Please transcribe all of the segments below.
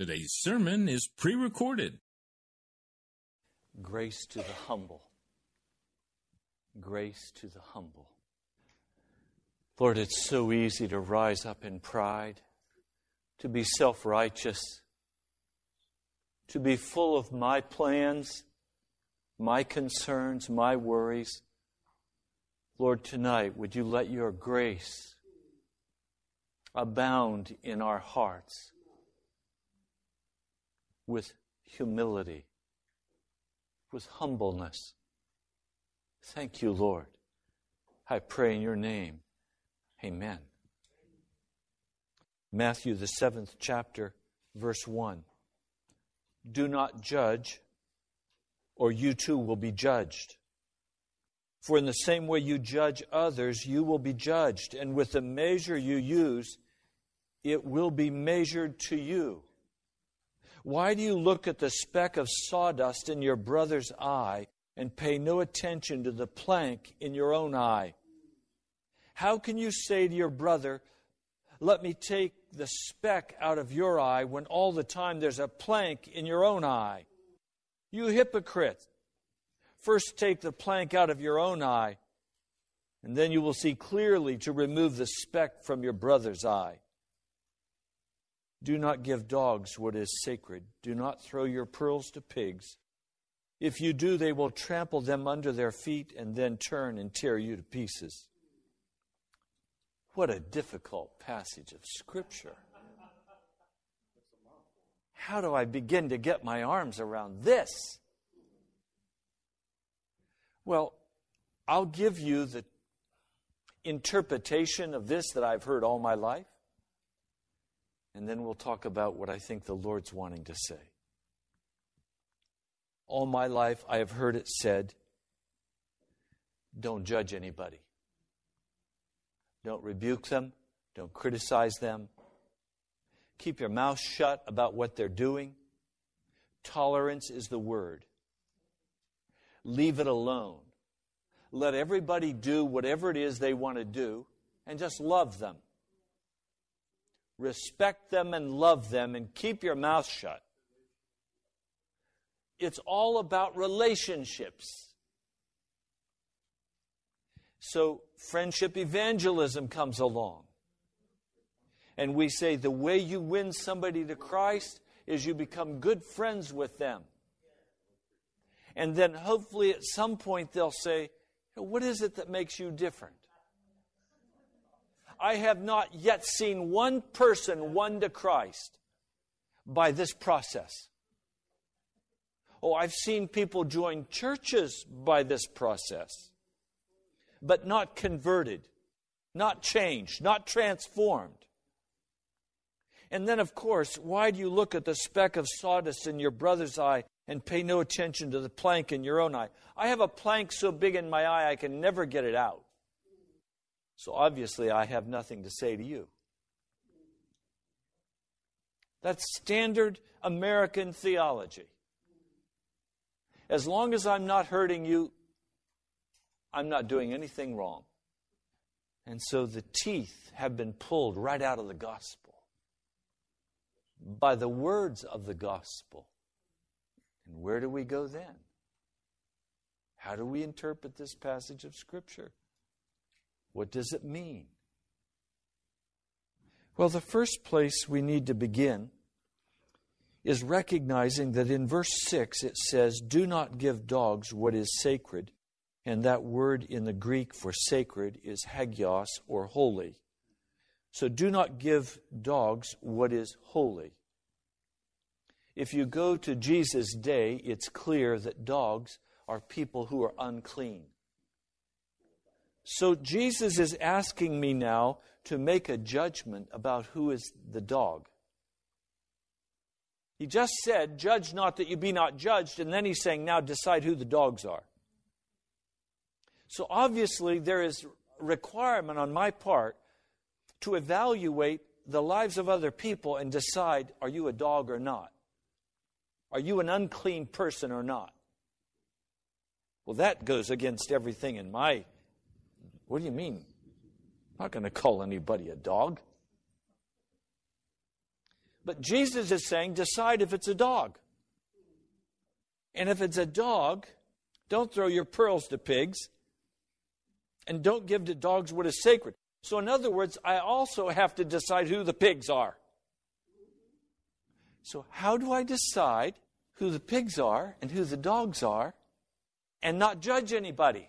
Today's sermon is pre recorded. Grace to the humble. Grace to the humble. Lord, it's so easy to rise up in pride, to be self righteous, to be full of my plans, my concerns, my worries. Lord, tonight, would you let your grace abound in our hearts with humility, with humbleness. Thank you, Lord. I pray in your name. Amen. Matthew, the seventh chapter, verse 1. Do not judge, or you too will be judged. For in the same way you judge others, you will be judged, and with the measure you use, it will be measured to you. Why do you look at the speck of sawdust in your brother's eye and pay no attention to the plank in your own eye? How can you say to your brother, Let me take the speck out of your eye, when all the time there's a plank in your own eye? You hypocrite! First take the plank out of your own eye, and then you will see clearly to remove the speck from your brother's eye. Do not give dogs what is sacred. Do not throw your pearls to pigs. If you do, they will trample them under their feet and then turn and tear you to pieces. What a difficult passage of Scripture. How do I begin to get my arms around this? Well, I'll give you the interpretation of this that I've heard all my life, and then we'll talk about what I think the Lord's wanting to say. All my life, I have heard it said don't judge anybody, don't rebuke them, don't criticize them, keep your mouth shut about what they're doing. Tolerance is the word. Leave it alone. Let everybody do whatever it is they want to do and just love them. Respect them and love them and keep your mouth shut. It's all about relationships. So, friendship evangelism comes along. And we say the way you win somebody to Christ is you become good friends with them. And then hopefully at some point they'll say, What is it that makes you different? I have not yet seen one person won to Christ by this process. Oh, I've seen people join churches by this process, but not converted, not changed, not transformed. And then, of course, why do you look at the speck of sawdust in your brother's eye and pay no attention to the plank in your own eye. I have a plank so big in my eye I can never get it out. So obviously, I have nothing to say to you. That's standard American theology. As long as I'm not hurting you, I'm not doing anything wrong. And so the teeth have been pulled right out of the gospel by the words of the gospel. And where do we go then? How do we interpret this passage of Scripture? What does it mean? Well, the first place we need to begin is recognizing that in verse 6 it says, Do not give dogs what is sacred. And that word in the Greek for sacred is hagios or holy. So do not give dogs what is holy. If you go to Jesus' day, it's clear that dogs are people who are unclean. So Jesus is asking me now to make a judgment about who is the dog. He just said, Judge not that you be not judged, and then he's saying, Now decide who the dogs are. So obviously, there is requirement on my part to evaluate the lives of other people and decide, Are you a dog or not? Are you an unclean person or not? Well, that goes against everything in my. What do you mean? I'm not going to call anybody a dog. But Jesus is saying, decide if it's a dog. And if it's a dog, don't throw your pearls to pigs. And don't give to dogs what is sacred. So, in other words, I also have to decide who the pigs are. So, how do I decide who the pigs are and who the dogs are and not judge anybody?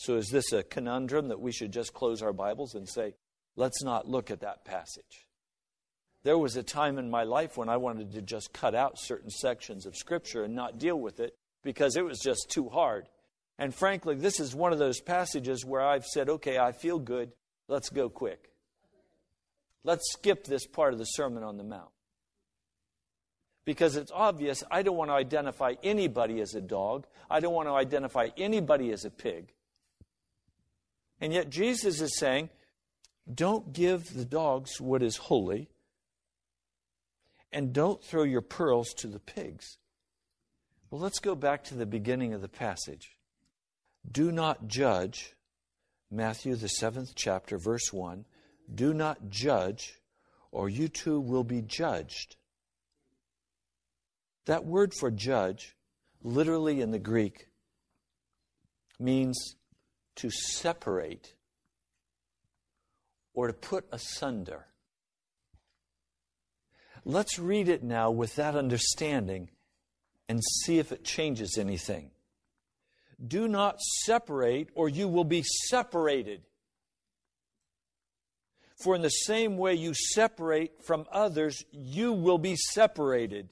So, is this a conundrum that we should just close our Bibles and say, let's not look at that passage? There was a time in my life when I wanted to just cut out certain sections of Scripture and not deal with it because it was just too hard. And frankly, this is one of those passages where I've said, okay, I feel good. Let's go quick. Let's skip this part of the Sermon on the Mount. Because it's obvious I don't want to identify anybody as a dog. I don't want to identify anybody as a pig. And yet Jesus is saying, don't give the dogs what is holy, and don't throw your pearls to the pigs. Well, let's go back to the beginning of the passage. Do not judge, Matthew, the seventh chapter, verse 1. Do not judge, or you too will be judged. That word for judge, literally in the Greek, means to separate or to put asunder. Let's read it now with that understanding and see if it changes anything. Do not separate, or you will be separated. For in the same way you separate from others, you will be separated.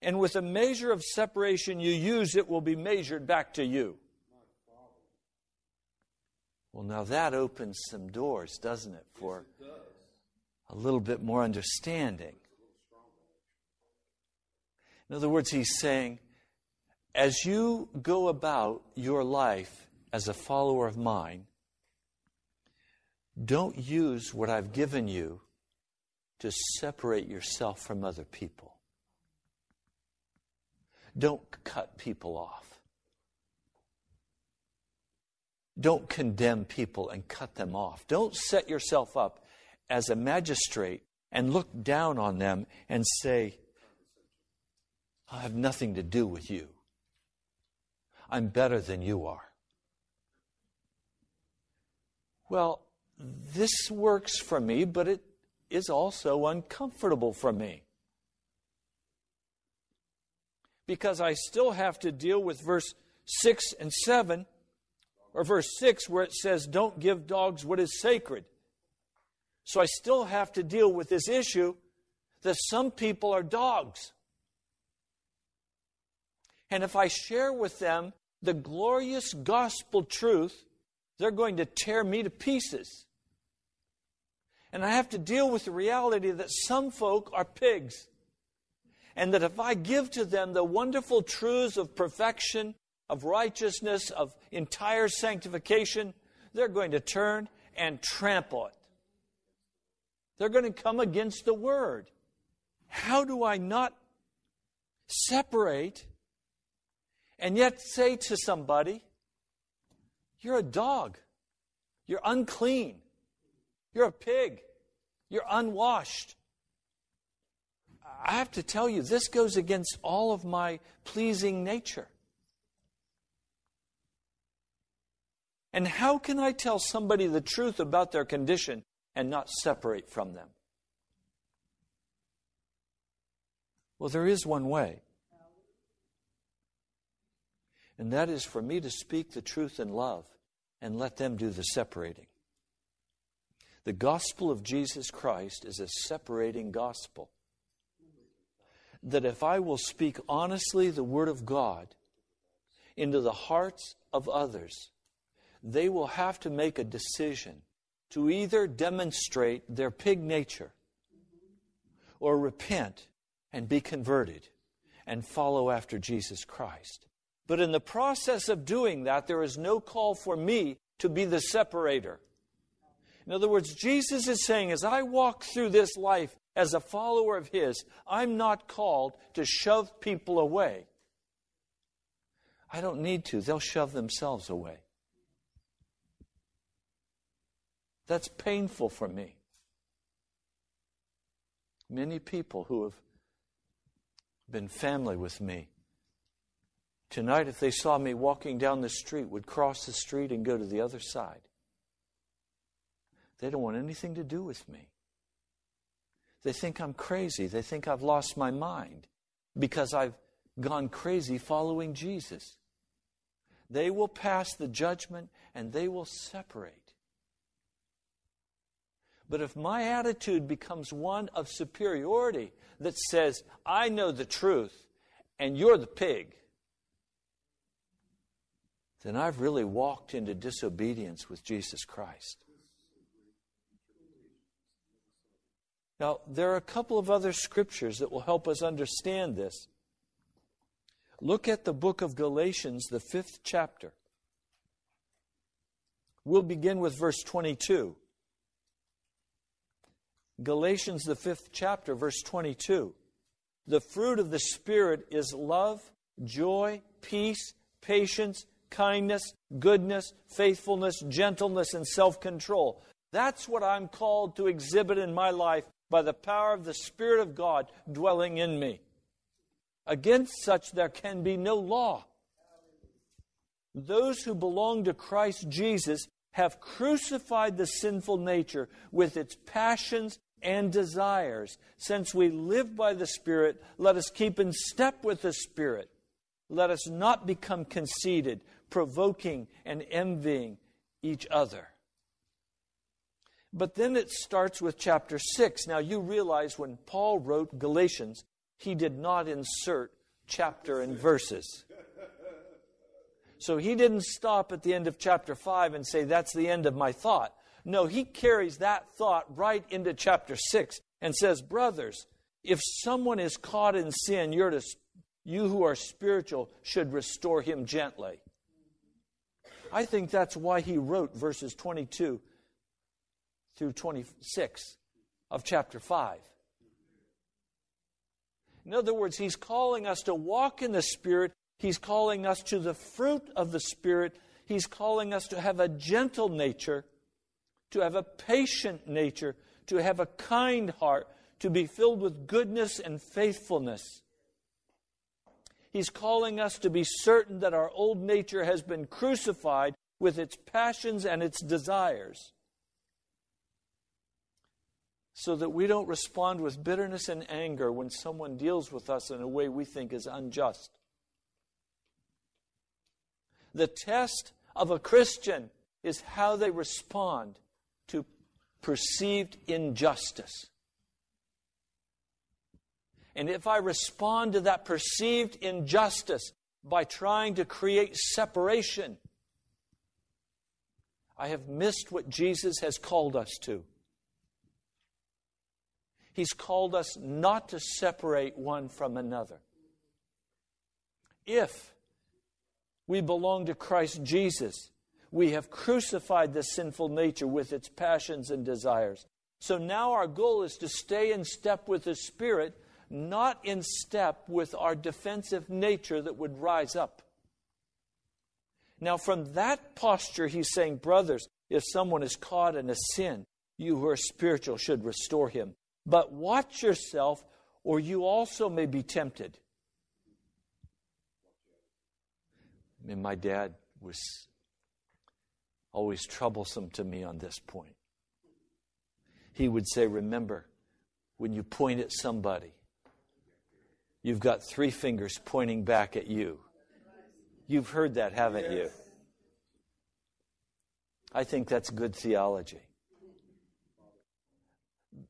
And with a measure of separation you use, it will be measured back to you. Well, now that opens some doors, doesn't it, for a little bit more understanding. In other words, he's saying, as you go about your life as a follower of mine, don't use what I've given you to separate yourself from other people. Don't cut people off. Don't condemn people and cut them off. Don't set yourself up as a magistrate and look down on them and say, I have nothing to do with you. I'm better than you are. Well, this works for me, but it is also uncomfortable for me. Because I still have to deal with verse 6 and 7 or verse 6 where it says, Don't give dogs what is sacred. So I still have to deal with this issue that some people are dogs. And if I share with them the glorious gospel truth, they're going to tear me to pieces. And I have to deal with the reality that some folk are pigs. And that if I give to them the wonderful truths of perfection of righteousness, of entire sanctification, they're going to turn and trample it. They're going to come against the Word. How do I not separate and yet say to somebody, You're a dog, you're unclean, you're a pig, you're unwashed? I have to tell you, this goes against all of my pleasing nature. And how can I tell somebody the truth about their condition and not separate from them? Well, there is one way. And that is for me to speak the truth in love and let them do the separating. The gospel of Jesus Christ is a separating gospel. That if I will speak honestly the Word of God into the hearts of others, they will have to make a decision to either demonstrate their pig nature or repent and be converted and follow after Jesus Christ. But in the process of doing that, there is no call for me to be the separator. In other words, Jesus is saying, as I walk through this life as a follower of His, I'm not called to shove people away. I don't need to, they'll shove themselves away. That's painful for me. Many people who have been family with me tonight, if they saw me walking down the street, would cross the street and go to the other side. They don't want anything to do with me. They think I'm crazy. They think I've lost my mind because I've gone crazy following Jesus. They will pass the judgment and they will separate. But if my attitude becomes one of superiority that says, I know the truth and you're the pig, then I've really walked into disobedience with Jesus Christ. Now, there are a couple of other scriptures that will help us understand this. Look at the book of Galatians, the fifth chapter. We'll begin with verse 22. Galatians, the fifth chapter, verse 22. The fruit of the Spirit is love, joy, peace, patience, kindness, goodness, faithfulness, gentleness, and self control. That's what I'm called to exhibit in my life by the power of the Spirit of God dwelling in me. Against such there can be no law. Those who belong to Christ Jesus have crucified the sinful nature with its passions and desires. Since we live by the Spirit, let us keep in step with the Spirit. Let us not become conceited, provoking and envying each other. But then it starts with chapter 6. Now you realize when Paul wrote Galatians, he did not insert chapter and verses. So he didn't stop at the end of chapter 5 and say, That's the end of my thought. No, he carries that thought right into chapter 6 and says, Brothers, if someone is caught in sin, you're to, you who are spiritual should restore him gently. I think that's why he wrote verses 22 through 26 of chapter 5. In other words, he's calling us to walk in the Spirit. He's calling us to the fruit of the Spirit. He's calling us to have a gentle nature, to have a patient nature, to have a kind heart, to be filled with goodness and faithfulness. He's calling us to be certain that our old nature has been crucified with its passions and its desires so that we don't respond with bitterness and anger when someone deals with us in a way we think is unjust. The test of a Christian is how they respond to perceived injustice. And if I respond to that perceived injustice by trying to create separation, I have missed what Jesus has called us to. He's called us not to separate one from another. If we belong to Christ Jesus, we have crucified the sinful nature with its passions and desires. So now our goal is to stay in step with the Spirit, not in step with our defensive nature that would rise up. Now, from that posture, he's saying, Brothers, if someone is caught in a sin, you who are spiritual should restore him but watch yourself, or you also may be tempted. Mean, my dad was always troublesome to me on this point. He would say, Remember, when you point at somebody, you've got three fingers pointing back at you. You've heard that, haven't you? I think that's good theology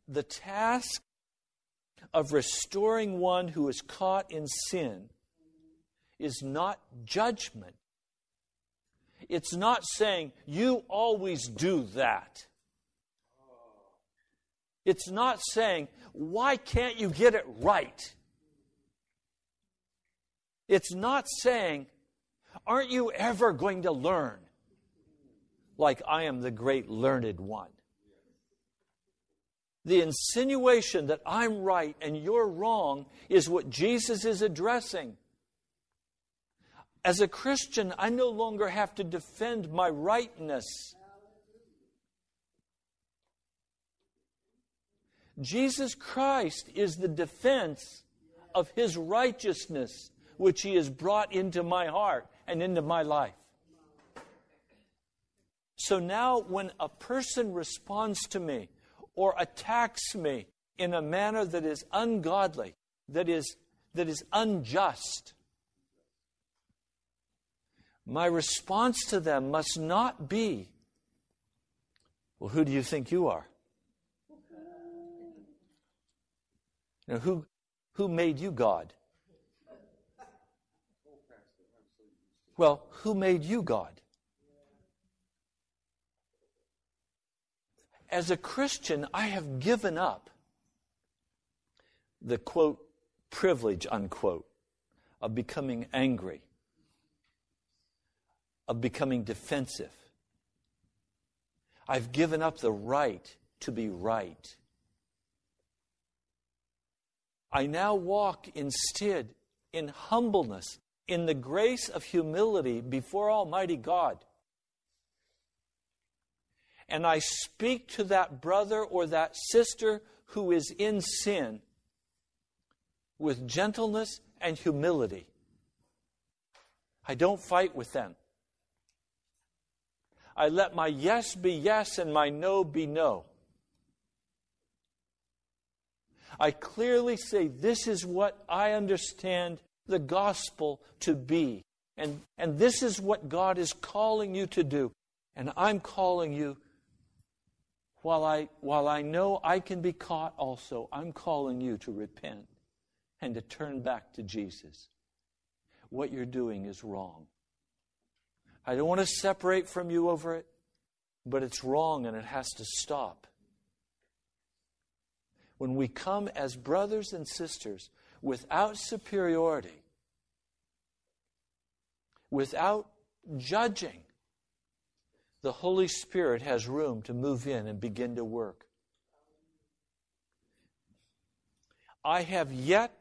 the task of restoring one who is caught in sin is not judgment. It's not saying, you always do that. It's not saying, why can't you get it right? It's not saying, aren't you ever going to learn? Like I am the great learned one the insinuation that I'm right and you're wrong is what Jesus is addressing. As a Christian, I no longer have to defend my rightness. Jesus Christ is the defense of his righteousness, which he has brought into my heart and into my life. So now, when a person responds to me, or attacks me in a manner that is ungodly, that is, that is unjust, my response to them must not be, Well, who do you think you are? Who, who made you God? Well, who made you God? As a Christian, I have given up the quote, privilege, unquote, of becoming angry, of becoming defensive. I've given up the right to be right. I now walk instead in humbleness, in the grace of humility before Almighty God. And I speak to that brother or that sister who is in sin with gentleness and humility. I don't fight with them. I let my yes be yes and my no be no. I clearly say, This is what I understand the gospel to be. And, and this is what God is calling you to do. And I'm calling you, while I, while I know I can be caught also, I'm calling you to repent and to turn back to Jesus. What you're doing is wrong. I don't want to separate from you over it, but it's wrong and it has to stop. When we come as brothers and sisters without superiority, without judging, the Holy Spirit has room to move in and begin to work. I have yet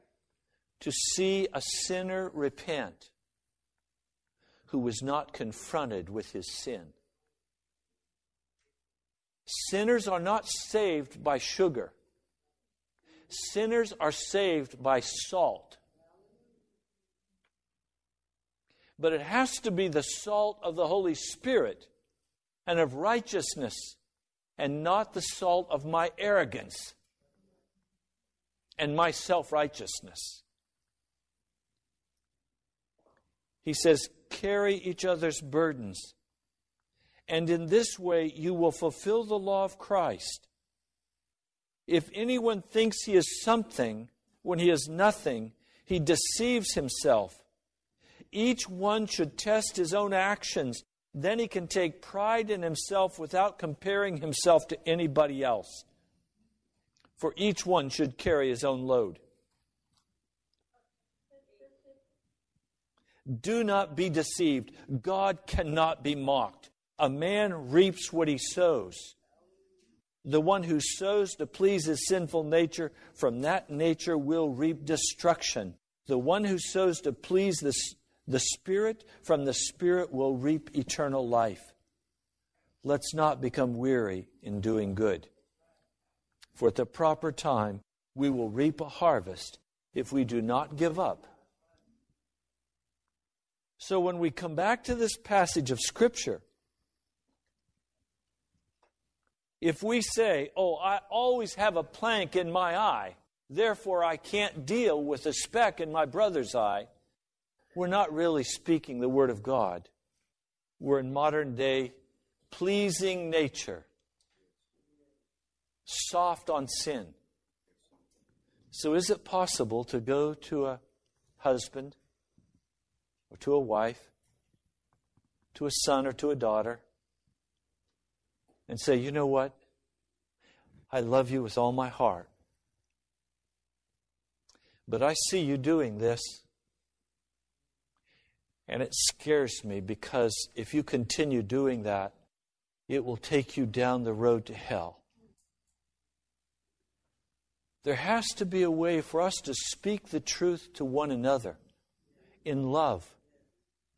to see a sinner repent who was not confronted with his sin. Sinners are not saved by sugar. Sinners are saved by salt. But it has to be the salt of the Holy Spirit and of righteousness, and not the salt of my arrogance and my self righteousness. He says, carry each other's burdens. And in this way, you will fulfill the law of Christ. If anyone thinks he is something when he is nothing, he deceives himself. Each one should test his own actions. Then he can take pride in himself without comparing himself to anybody else. For each one should carry his own load. Do not be deceived. God cannot be mocked. A man reaps what he sows. The one who sows to please his sinful nature, from that nature will reap destruction. The one who sows to please the, the Spirit, from the Spirit will reap eternal life. Let's not become weary in doing good. For at the proper time, we will reap a harvest if we do not give up so when we come back to this passage of Scripture, if we say, Oh, I always have a plank in my eye, therefore I can't deal with a speck in my brother's eye, we're not really speaking the Word of God. We're in modern day pleasing nature, soft on sin. So, is it possible to go to a husband or to a wife, to a son or to a daughter, and say, you know what? I love you with all my heart. But I see you doing this. And it scares me because if you continue doing that, it will take you down the road to hell. There has to be a way for us to speak the truth to one another in love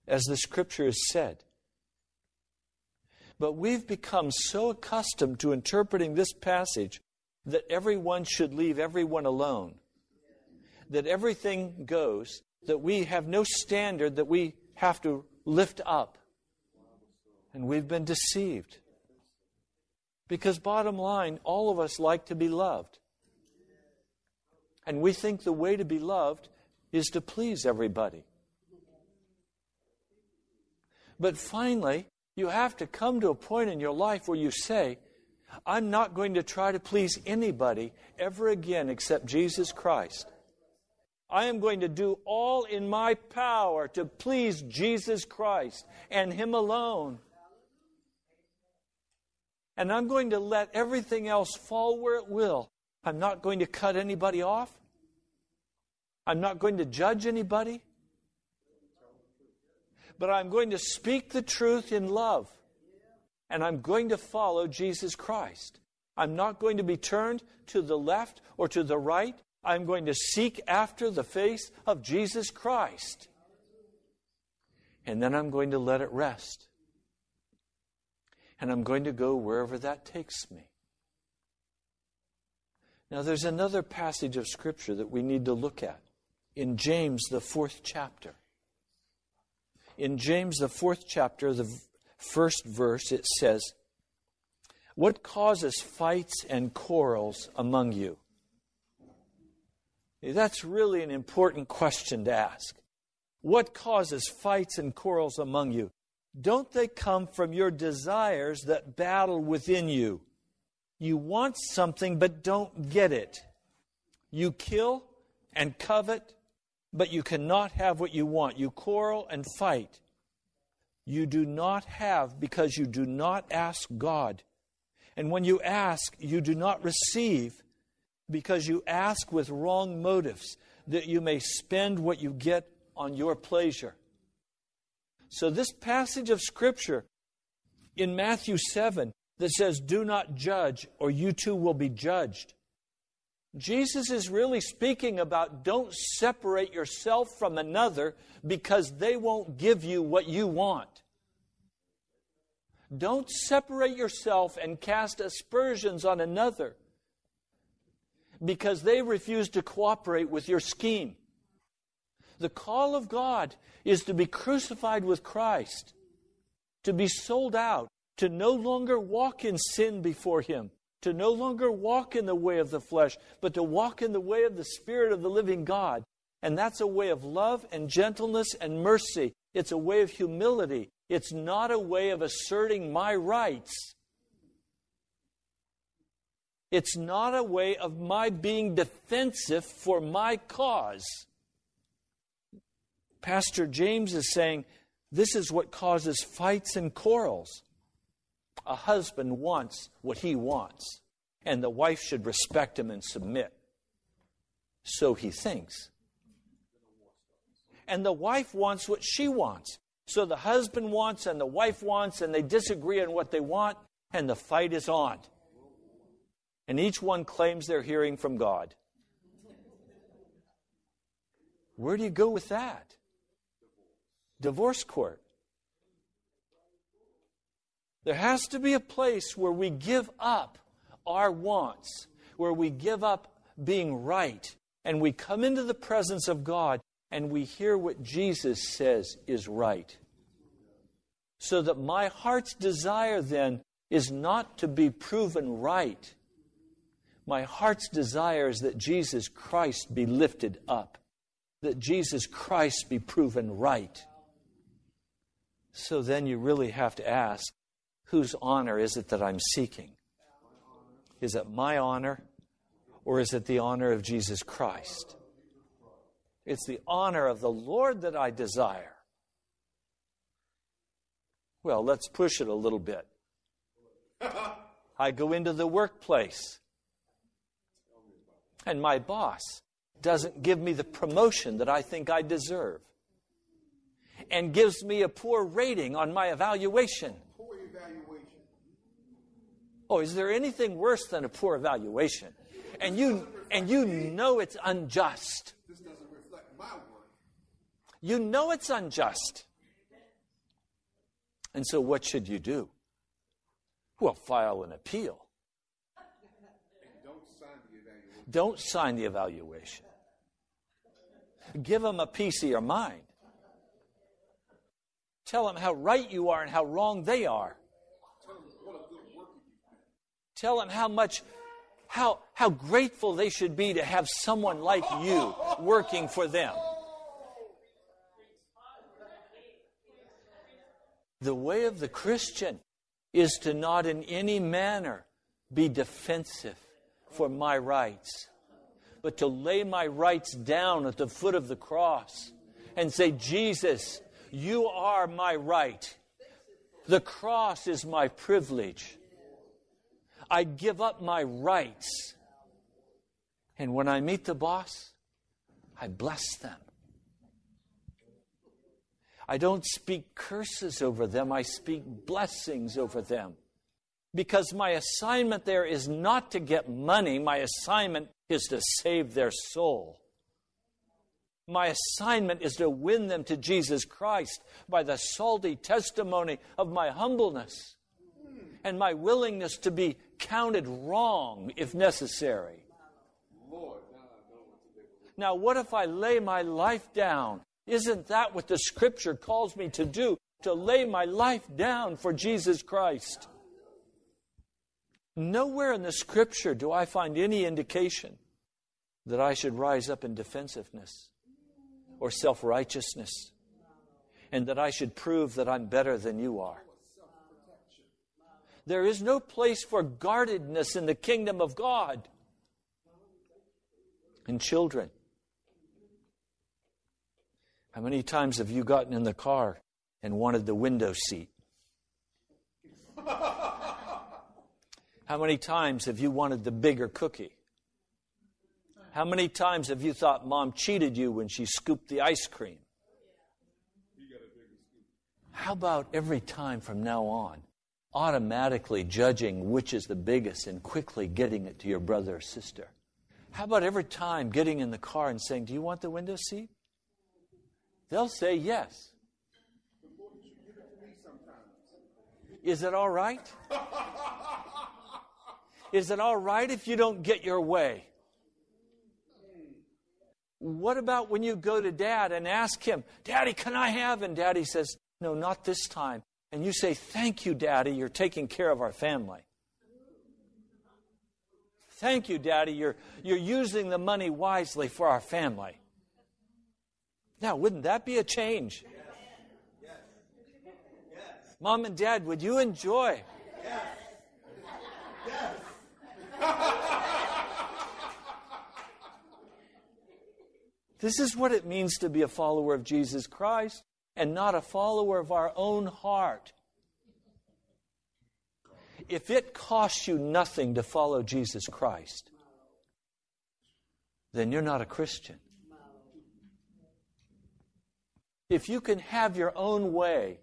as the scripture has said. But we've become so accustomed to interpreting this passage that everyone should leave everyone alone, that everything goes, that we have no standard that we have to lift up. And we've been deceived. Because, bottom line, all of us like to be loved. And we think the way to be loved is to please everybody. But finally, you have to come to a point in your life where you say, I'm not going to try to please anybody ever again except Jesus Christ. I am going to do all in my power to please Jesus Christ and Him alone. And I'm going to let everything else fall where it will. I'm not going to cut anybody off. I'm not going to judge anybody. But I'm going to speak the truth in love. And I'm going to follow Jesus Christ. I'm not going to be turned to the left or to the right. I'm going to seek after the face of Jesus Christ. And then I'm going to let it rest. And I'm going to go wherever that takes me. Now, there's another passage of Scripture that we need to look at in James, the fourth chapter. In James, the fourth chapter, the first verse, it says, What causes fights and quarrels among you? That's really an important question to ask. What causes fights and quarrels among you? Don't they come from your desires that battle within you? You want something but don't get it. You kill and covet, but you cannot have what you want. You quarrel and fight. You do not have because you do not ask God. And when you ask, you do not receive because you ask with wrong motives, that you may spend what you get on your pleasure. So, this passage of Scripture in Matthew 7 that says, Do not judge, or you too will be judged. Jesus is really speaking about don't separate yourself from another because they won't give you what you want. Don't separate yourself and cast aspersions on another because they refuse to cooperate with your scheme. The call of God is to be crucified with Christ, to be sold out, to no longer walk in sin before Him, to no longer walk in the way of the flesh, but to walk in the way of the Spirit of the living God. And that's a way of love and gentleness and mercy. It's a way of humility. It's not a way of asserting my rights. It's not a way of my being defensive for my cause. Pastor James is saying this is what causes fights and quarrels. A husband wants what he wants, and the wife should respect him and submit. So he thinks. And the wife wants what she wants. So the husband wants and the wife wants, and they disagree on what they want, and the fight is on and each one claims they're hearing from God. Where do you go with that? Divorce court. There has to be a place where we give up our wants, where we give up being right, and we come into the presence of God and we hear what Jesus says is right. So that my heart's desire then is not to be proven right my heart's desire is that Jesus Christ be lifted up, that Jesus Christ be proven right. So then you really have to ask whose honor is it that I'm seeking? Is it my honor or is it the honor of Jesus Christ? It's the honor of the Lord that I desire. Well, let's push it a little bit. I go into the workplace and my boss doesn't give me the promotion that I think I deserve and gives me a poor rating on my evaluation. Oh, is there anything worse than a poor evaluation? And you and you know it's unjust. This doesn't reflect my work. You know it's unjust. And so what should you do? Well, file an appeal. Don't sign the evaluation. Give them a piece of your mind. Tell them how right you are and how wrong they are. Tell them how much, how, how grateful they should be to have someone like you working for them. The way of the Christian is to not in any manner be defensive for my rights, but to lay my rights down at the foot of the cross and say, Jesus, you are my right. The cross is my privilege. I give up my rights. And when I meet the boss, I bless them. I don't speak curses over them, I speak blessings over them. Because my assignment there is not to get money, my assignment is to save their soul. My assignment is to win them to Jesus Christ by the salty testimony of my humbleness and my willingness to be counted wrong if necessary. Now, what if I lay my life down? Isn't that what the scripture calls me to do? To lay my life down for Jesus Christ. Nowhere in the scripture do I find any indication that I should rise up in defensiveness or self righteousness and that I should prove that I'm better than you are. There is no place for guardedness in the kingdom of God. And children, how many times have you gotten in the car and wanted the window seat? How many times have you wanted the bigger cookie? How many times have you thought mom cheated you when she scooped the ice cream? How about every time from now on, automatically judging which is the biggest and quickly getting it to your brother or sister? How about every time getting in the car and saying, Do you want the window seat? They'll say yes. Is it all right? Is it all right if you don't get your way? What about when you go to dad and ask him, Daddy, can I have? And daddy says, No, not this time. And you say, Thank you, Daddy, you're taking care of our family. Thank you, Daddy, you're, you're using the money wisely for our family. Now, wouldn't that be a change? Mom and Dad, would you enjoy? Yes. Yes. This is what it means to be a follower of Jesus Christ and not a follower of our own heart. If it costs you nothing to follow Jesus Christ, then you're not a Christian. If you can have your own way,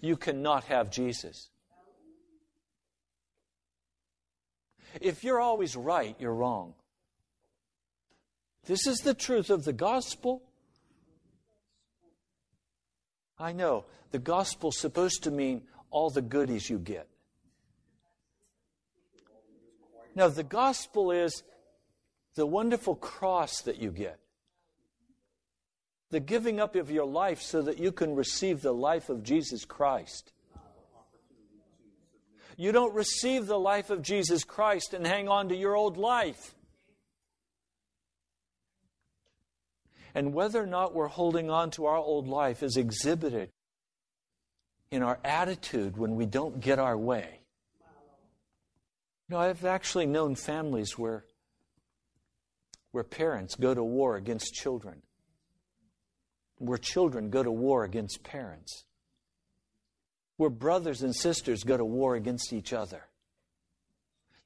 you cannot have Jesus. If you're always right, you're wrong. This is the truth of the gospel. I know the gospel's supposed to mean all the goodies you get. Now, the gospel is the wonderful cross that you get, the giving up of your life so that you can receive the life of Jesus Christ. You don't receive the life of Jesus Christ and hang on to your old life. And whether or not we're holding on to our old life is exhibited in our attitude when we don't get our way. You know, I've actually known families where, where parents go to war against children, where children go to war against parents, where brothers and sisters go to war against each other.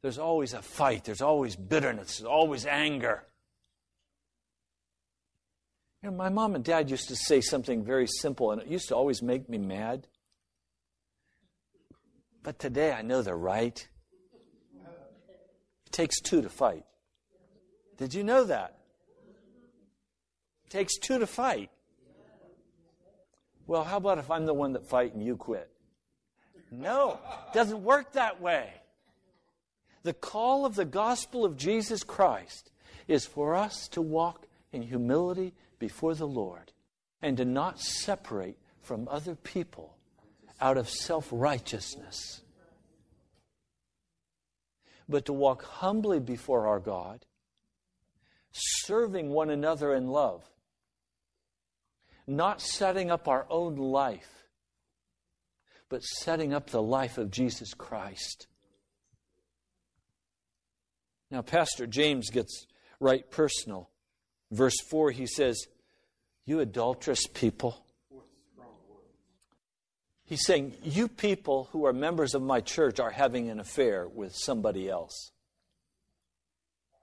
There's always a fight, there's always bitterness, there's always anger. You know, my mom and dad used to say something very simple, and it used to always make me mad. But today I know they're right. It takes two to fight. Did you know that? It takes two to fight. Well, how about if I'm the one that fight and you quit? No, it doesn't work that way. The call of the gospel of Jesus Christ is for us to walk in humility before the Lord and to not separate from other people out of self righteousness, but to walk humbly before our God, serving one another in love, not setting up our own life, but setting up the life of Jesus Christ. Now, Pastor James gets right personal. Verse 4, he says, You adulterous people. He's saying, You people who are members of my church are having an affair with somebody else.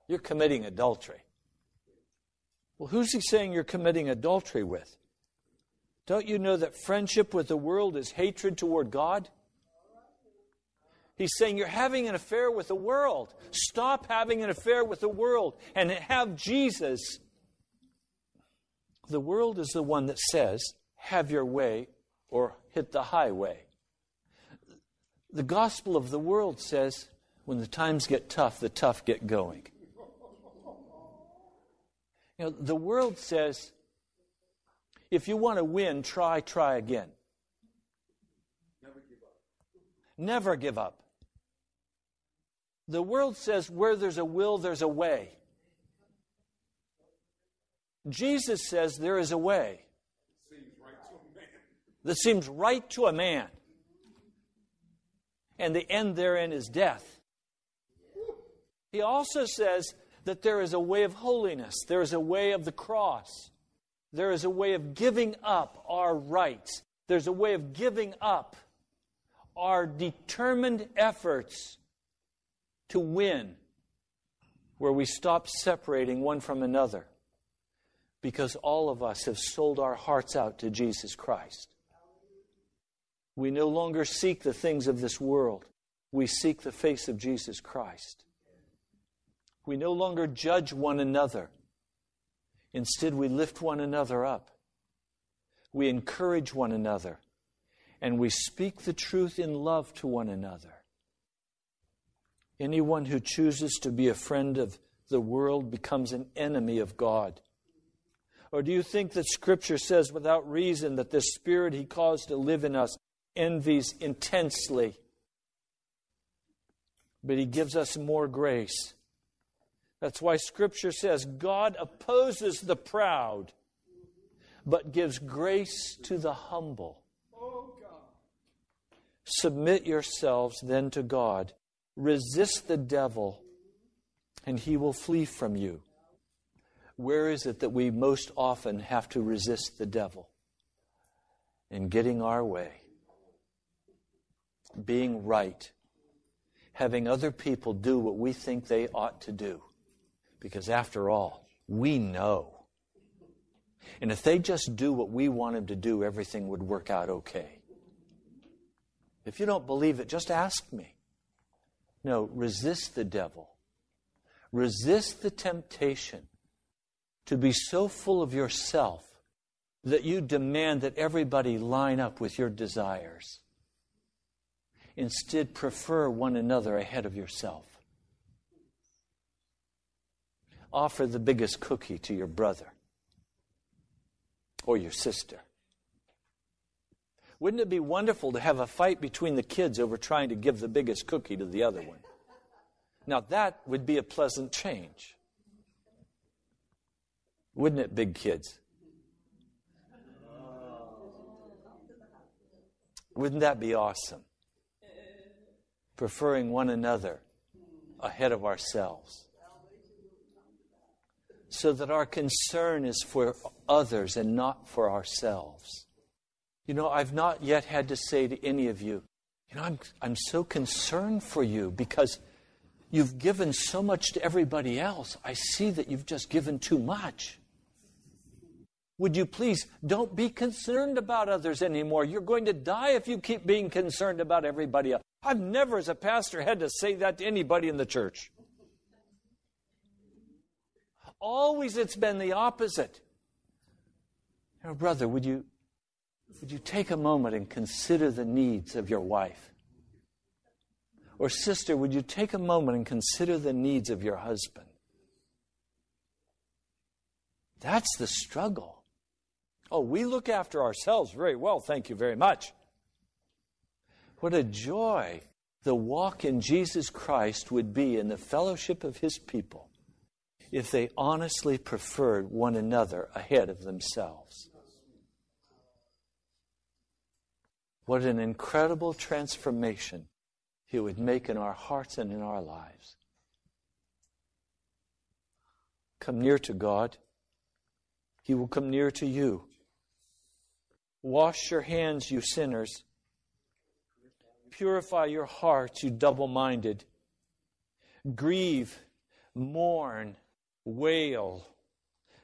You're committing adultery. Well, who's he saying you're committing adultery with? Don't you know that friendship with the world is hatred toward God? He's saying you're having an affair with the world. Stop having an affair with the world and have Jesus. The world is the one that says, have your way or hit the highway. The gospel of the world says, when the times get tough, the tough get going. You know, the world says, if you want to win, try, try again. Never give up. Never give up. The world says where there's a will, there's a way. Jesus says there is a way. That seems right to a man. And the end therein is death. He also says that there is a way of holiness, there is a way of the cross, there is a way of giving up our rights, there's a way of giving up our determined efforts to win, where we stop separating one from another because all of us have sold our hearts out to Jesus Christ. We no longer seek the things of this world, we seek the face of Jesus Christ. We no longer judge one another. Instead, we lift one another up. We encourage one another. And we speak the truth in love to one another. Anyone who chooses to be a friend of the world becomes an enemy of God. Or do you think that Scripture says without reason that the Spirit He caused to live in us envies intensely? But He gives us more grace. That's why Scripture says God opposes the proud, but gives grace to the humble. Submit yourselves then to God. Resist the devil, and he will flee from you. Where is it that we most often have to resist the devil? In getting our way, being right, having other people do what we think they ought to do. Because after all, we know. And if they just do what we want them to do, everything would work out okay. If you don't believe it, just ask me. No, resist the devil. Resist the temptation to be so full of yourself that you demand that everybody line up with your desires. Instead, prefer one another ahead of yourself. Offer the biggest cookie to your brother or your sister. Wouldn't it be wonderful to have a fight between the kids over trying to give the biggest cookie to the other one? Now, that would be a pleasant change. Wouldn't it, big kids? Wouldn't that be awesome? Preferring one another ahead of ourselves. So that our concern is for others and not for ourselves. You know, I've not yet had to say to any of you, you know, I'm, I'm so concerned for you because you've given so much to everybody else. I see that you've just given too much. Would you please don't be concerned about others anymore? You're going to die if you keep being concerned about everybody else. I've never, as a pastor, had to say that to anybody in the church. Always it's been the opposite. Know, brother, would you would you take a moment and consider the needs of your wife? Or, sister, would you take a moment and consider the needs of your husband? That's the struggle. Oh, we look after ourselves very well, thank you very much. What a joy the walk in Jesus Christ would be in the fellowship of his people if they honestly preferred one another ahead of themselves. What an incredible transformation He would make in our hearts and in our lives. come near to God, He will come near to you. Wash your hands, you sinners. Purify your hearts, you double minded. Grieve, mourn, wail.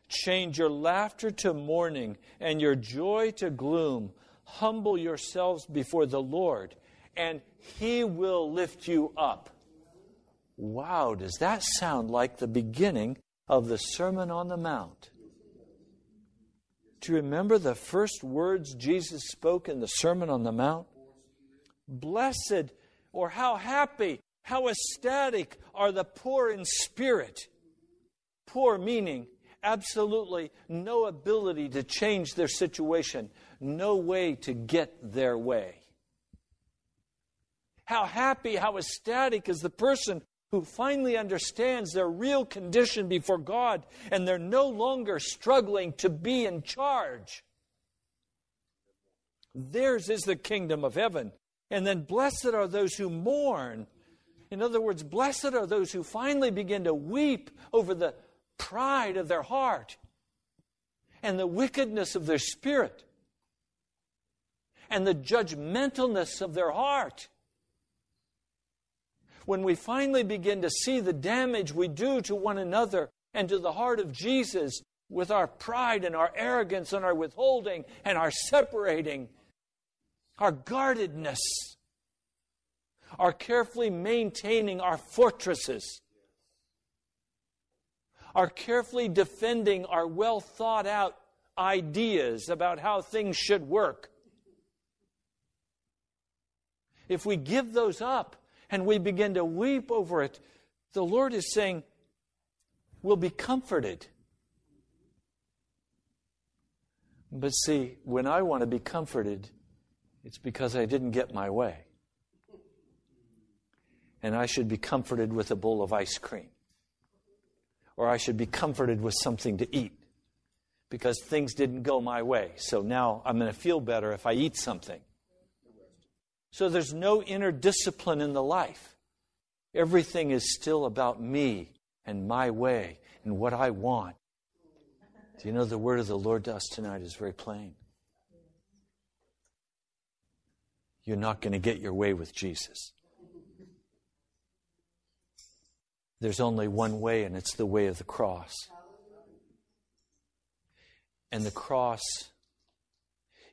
Change your laughter to mourning and your joy to gloom. Humble yourselves before the Lord, and He will lift you up. Wow, does that sound like the beginning of the Sermon on the Mount? Do you remember the first words Jesus spoke in the Sermon on the Mount? Blessed, or how happy, how ecstatic are the poor in spirit. Poor meaning absolutely no ability to change their situation, no way to get their way. How happy, how ecstatic is the person who finally understands their real condition before God and they're no longer struggling to be in charge. Theirs is the kingdom of heaven. And then blessed are those who mourn. In other words, blessed are those who finally begin to weep over the pride of their heart and the wickedness of their spirit and the judgmentalness of their heart. When we finally begin to see the damage we do to one another and to the heart of Jesus with our pride and our arrogance and our withholding and our separating, our guardedness, our carefully maintaining our fortresses, our carefully defending our well thought out ideas about how things should work. If we give those up and we begin to weep over it, the Lord is saying, we'll be comforted. But see, when I want to be comforted, it's because I didn't get my way. And I should be comforted with a bowl of ice cream. Or I should be comforted with something to eat because things didn't go my way. So now I'm going to feel better if I eat something. So there's no inner discipline in the life. Everything is still about me and my way and what I want. Do you know the word of the Lord to us tonight is very plain? You're not going to get your way with Jesus. There's only one way, and it's the way of the cross. And the cross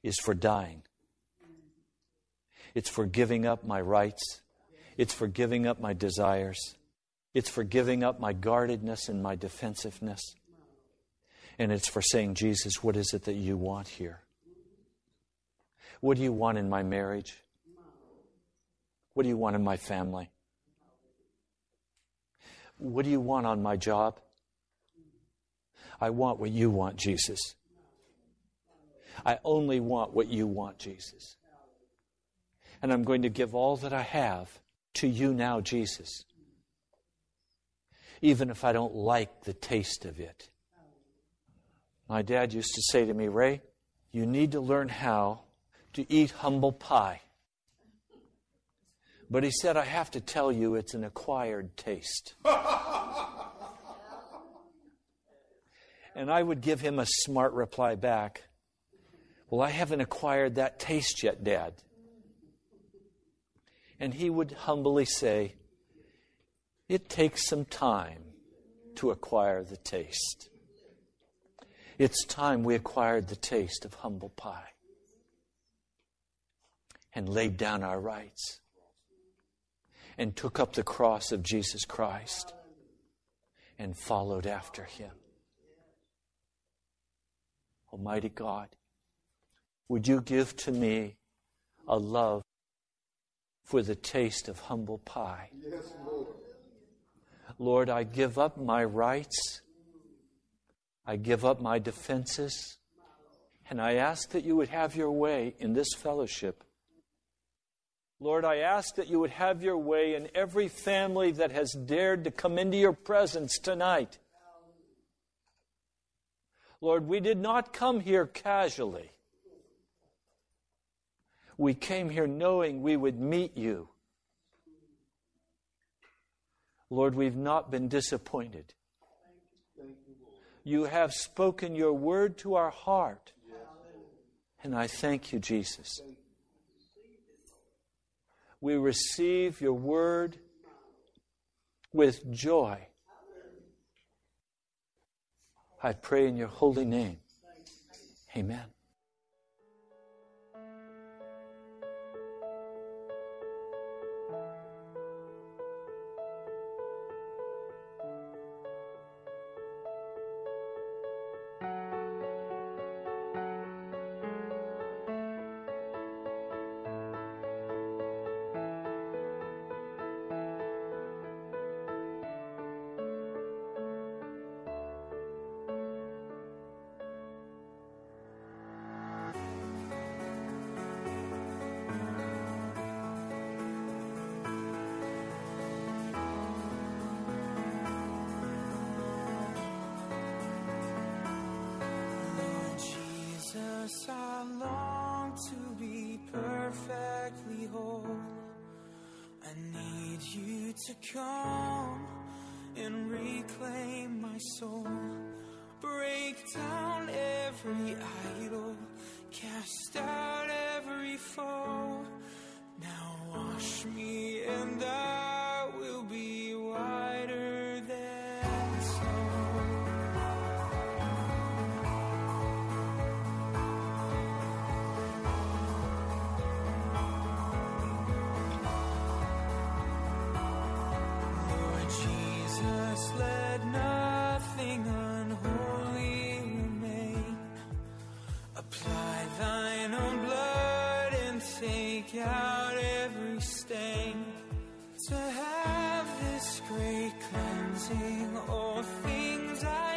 is for dying. It's for giving up my rights. It's for giving up my desires. It's for giving up my guardedness and my defensiveness. And it's for saying, Jesus, what is it that you want here? What do you want in my marriage? What do you want in my family? What do you want on my job? I want what you want, Jesus. I only want what you want, Jesus. And I'm going to give all that I have to you now, Jesus. Even if I don't like the taste of it. My dad used to say to me, Ray, you need to learn how to eat humble pie. But he said, I have to tell you, it's an acquired taste. and I would give him a smart reply back Well, I haven't acquired that taste yet, Dad. And he would humbly say, It takes some time to acquire the taste. It's time we acquired the taste of humble pie and laid down our rights and took up the cross of Jesus Christ and followed after him. Almighty God, would you give to me a love for the taste of humble pie? Yes, Lord. Lord, I give up my rights. I give up my defenses. And I ask that you would have your way in this fellowship. Lord, I ask that you would have your way in every family that has dared to come into your presence tonight. Lord, we did not come here casually. We came here knowing we would meet you. Lord, we've not been disappointed. You have spoken your word to our heart. And I thank you, Jesus. We receive your word with joy. I pray in your holy name. Amen. seeing all things I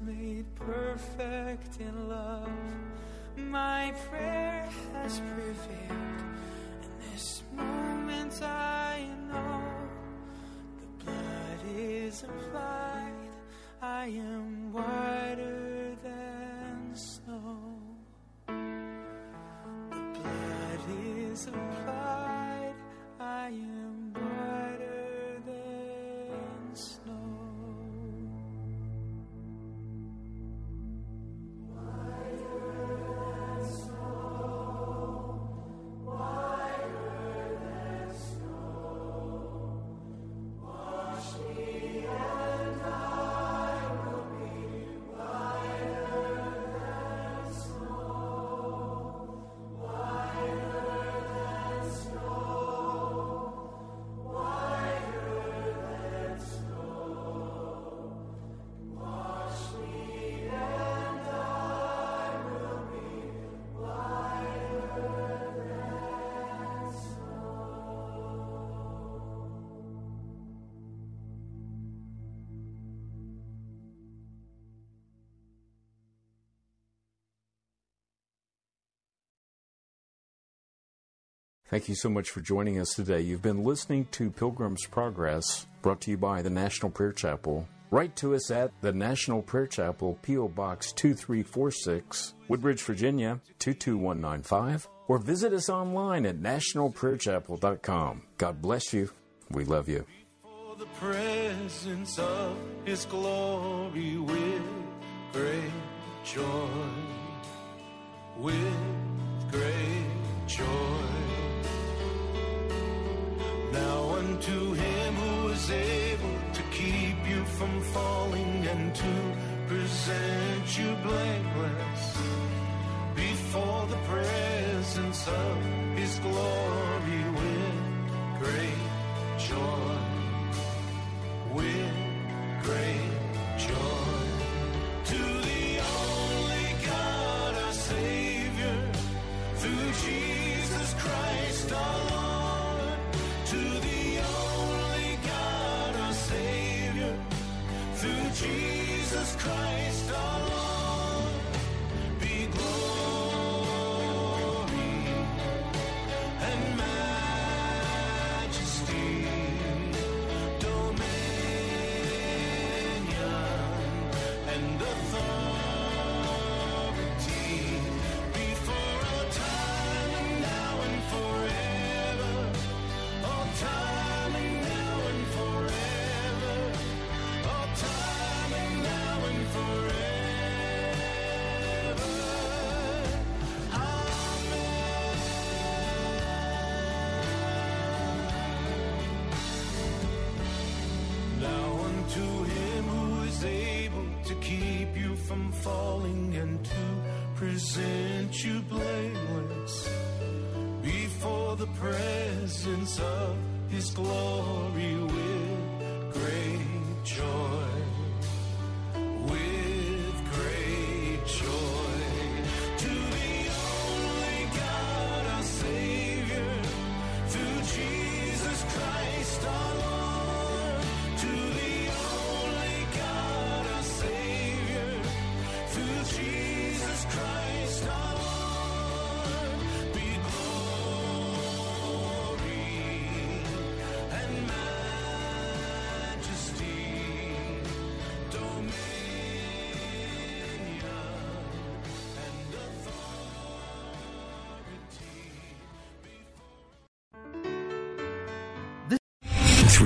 made perfect in love. My prayer has prevailed. In this moment, I know the blood is applied. I am whiter than snow. The blood is applied. Thank you so much for joining us today. You've been listening to Pilgrim's Progress, brought to you by the National Prayer Chapel. Write to us at the National Prayer Chapel, P.O. Box 2346, Woodbridge, Virginia 22195, or visit us online at nationalprayerchapel.com. God bless you. We love you. The presence of His glory with great joy, with great joy. To present you blameless before the presence of His glory with great joy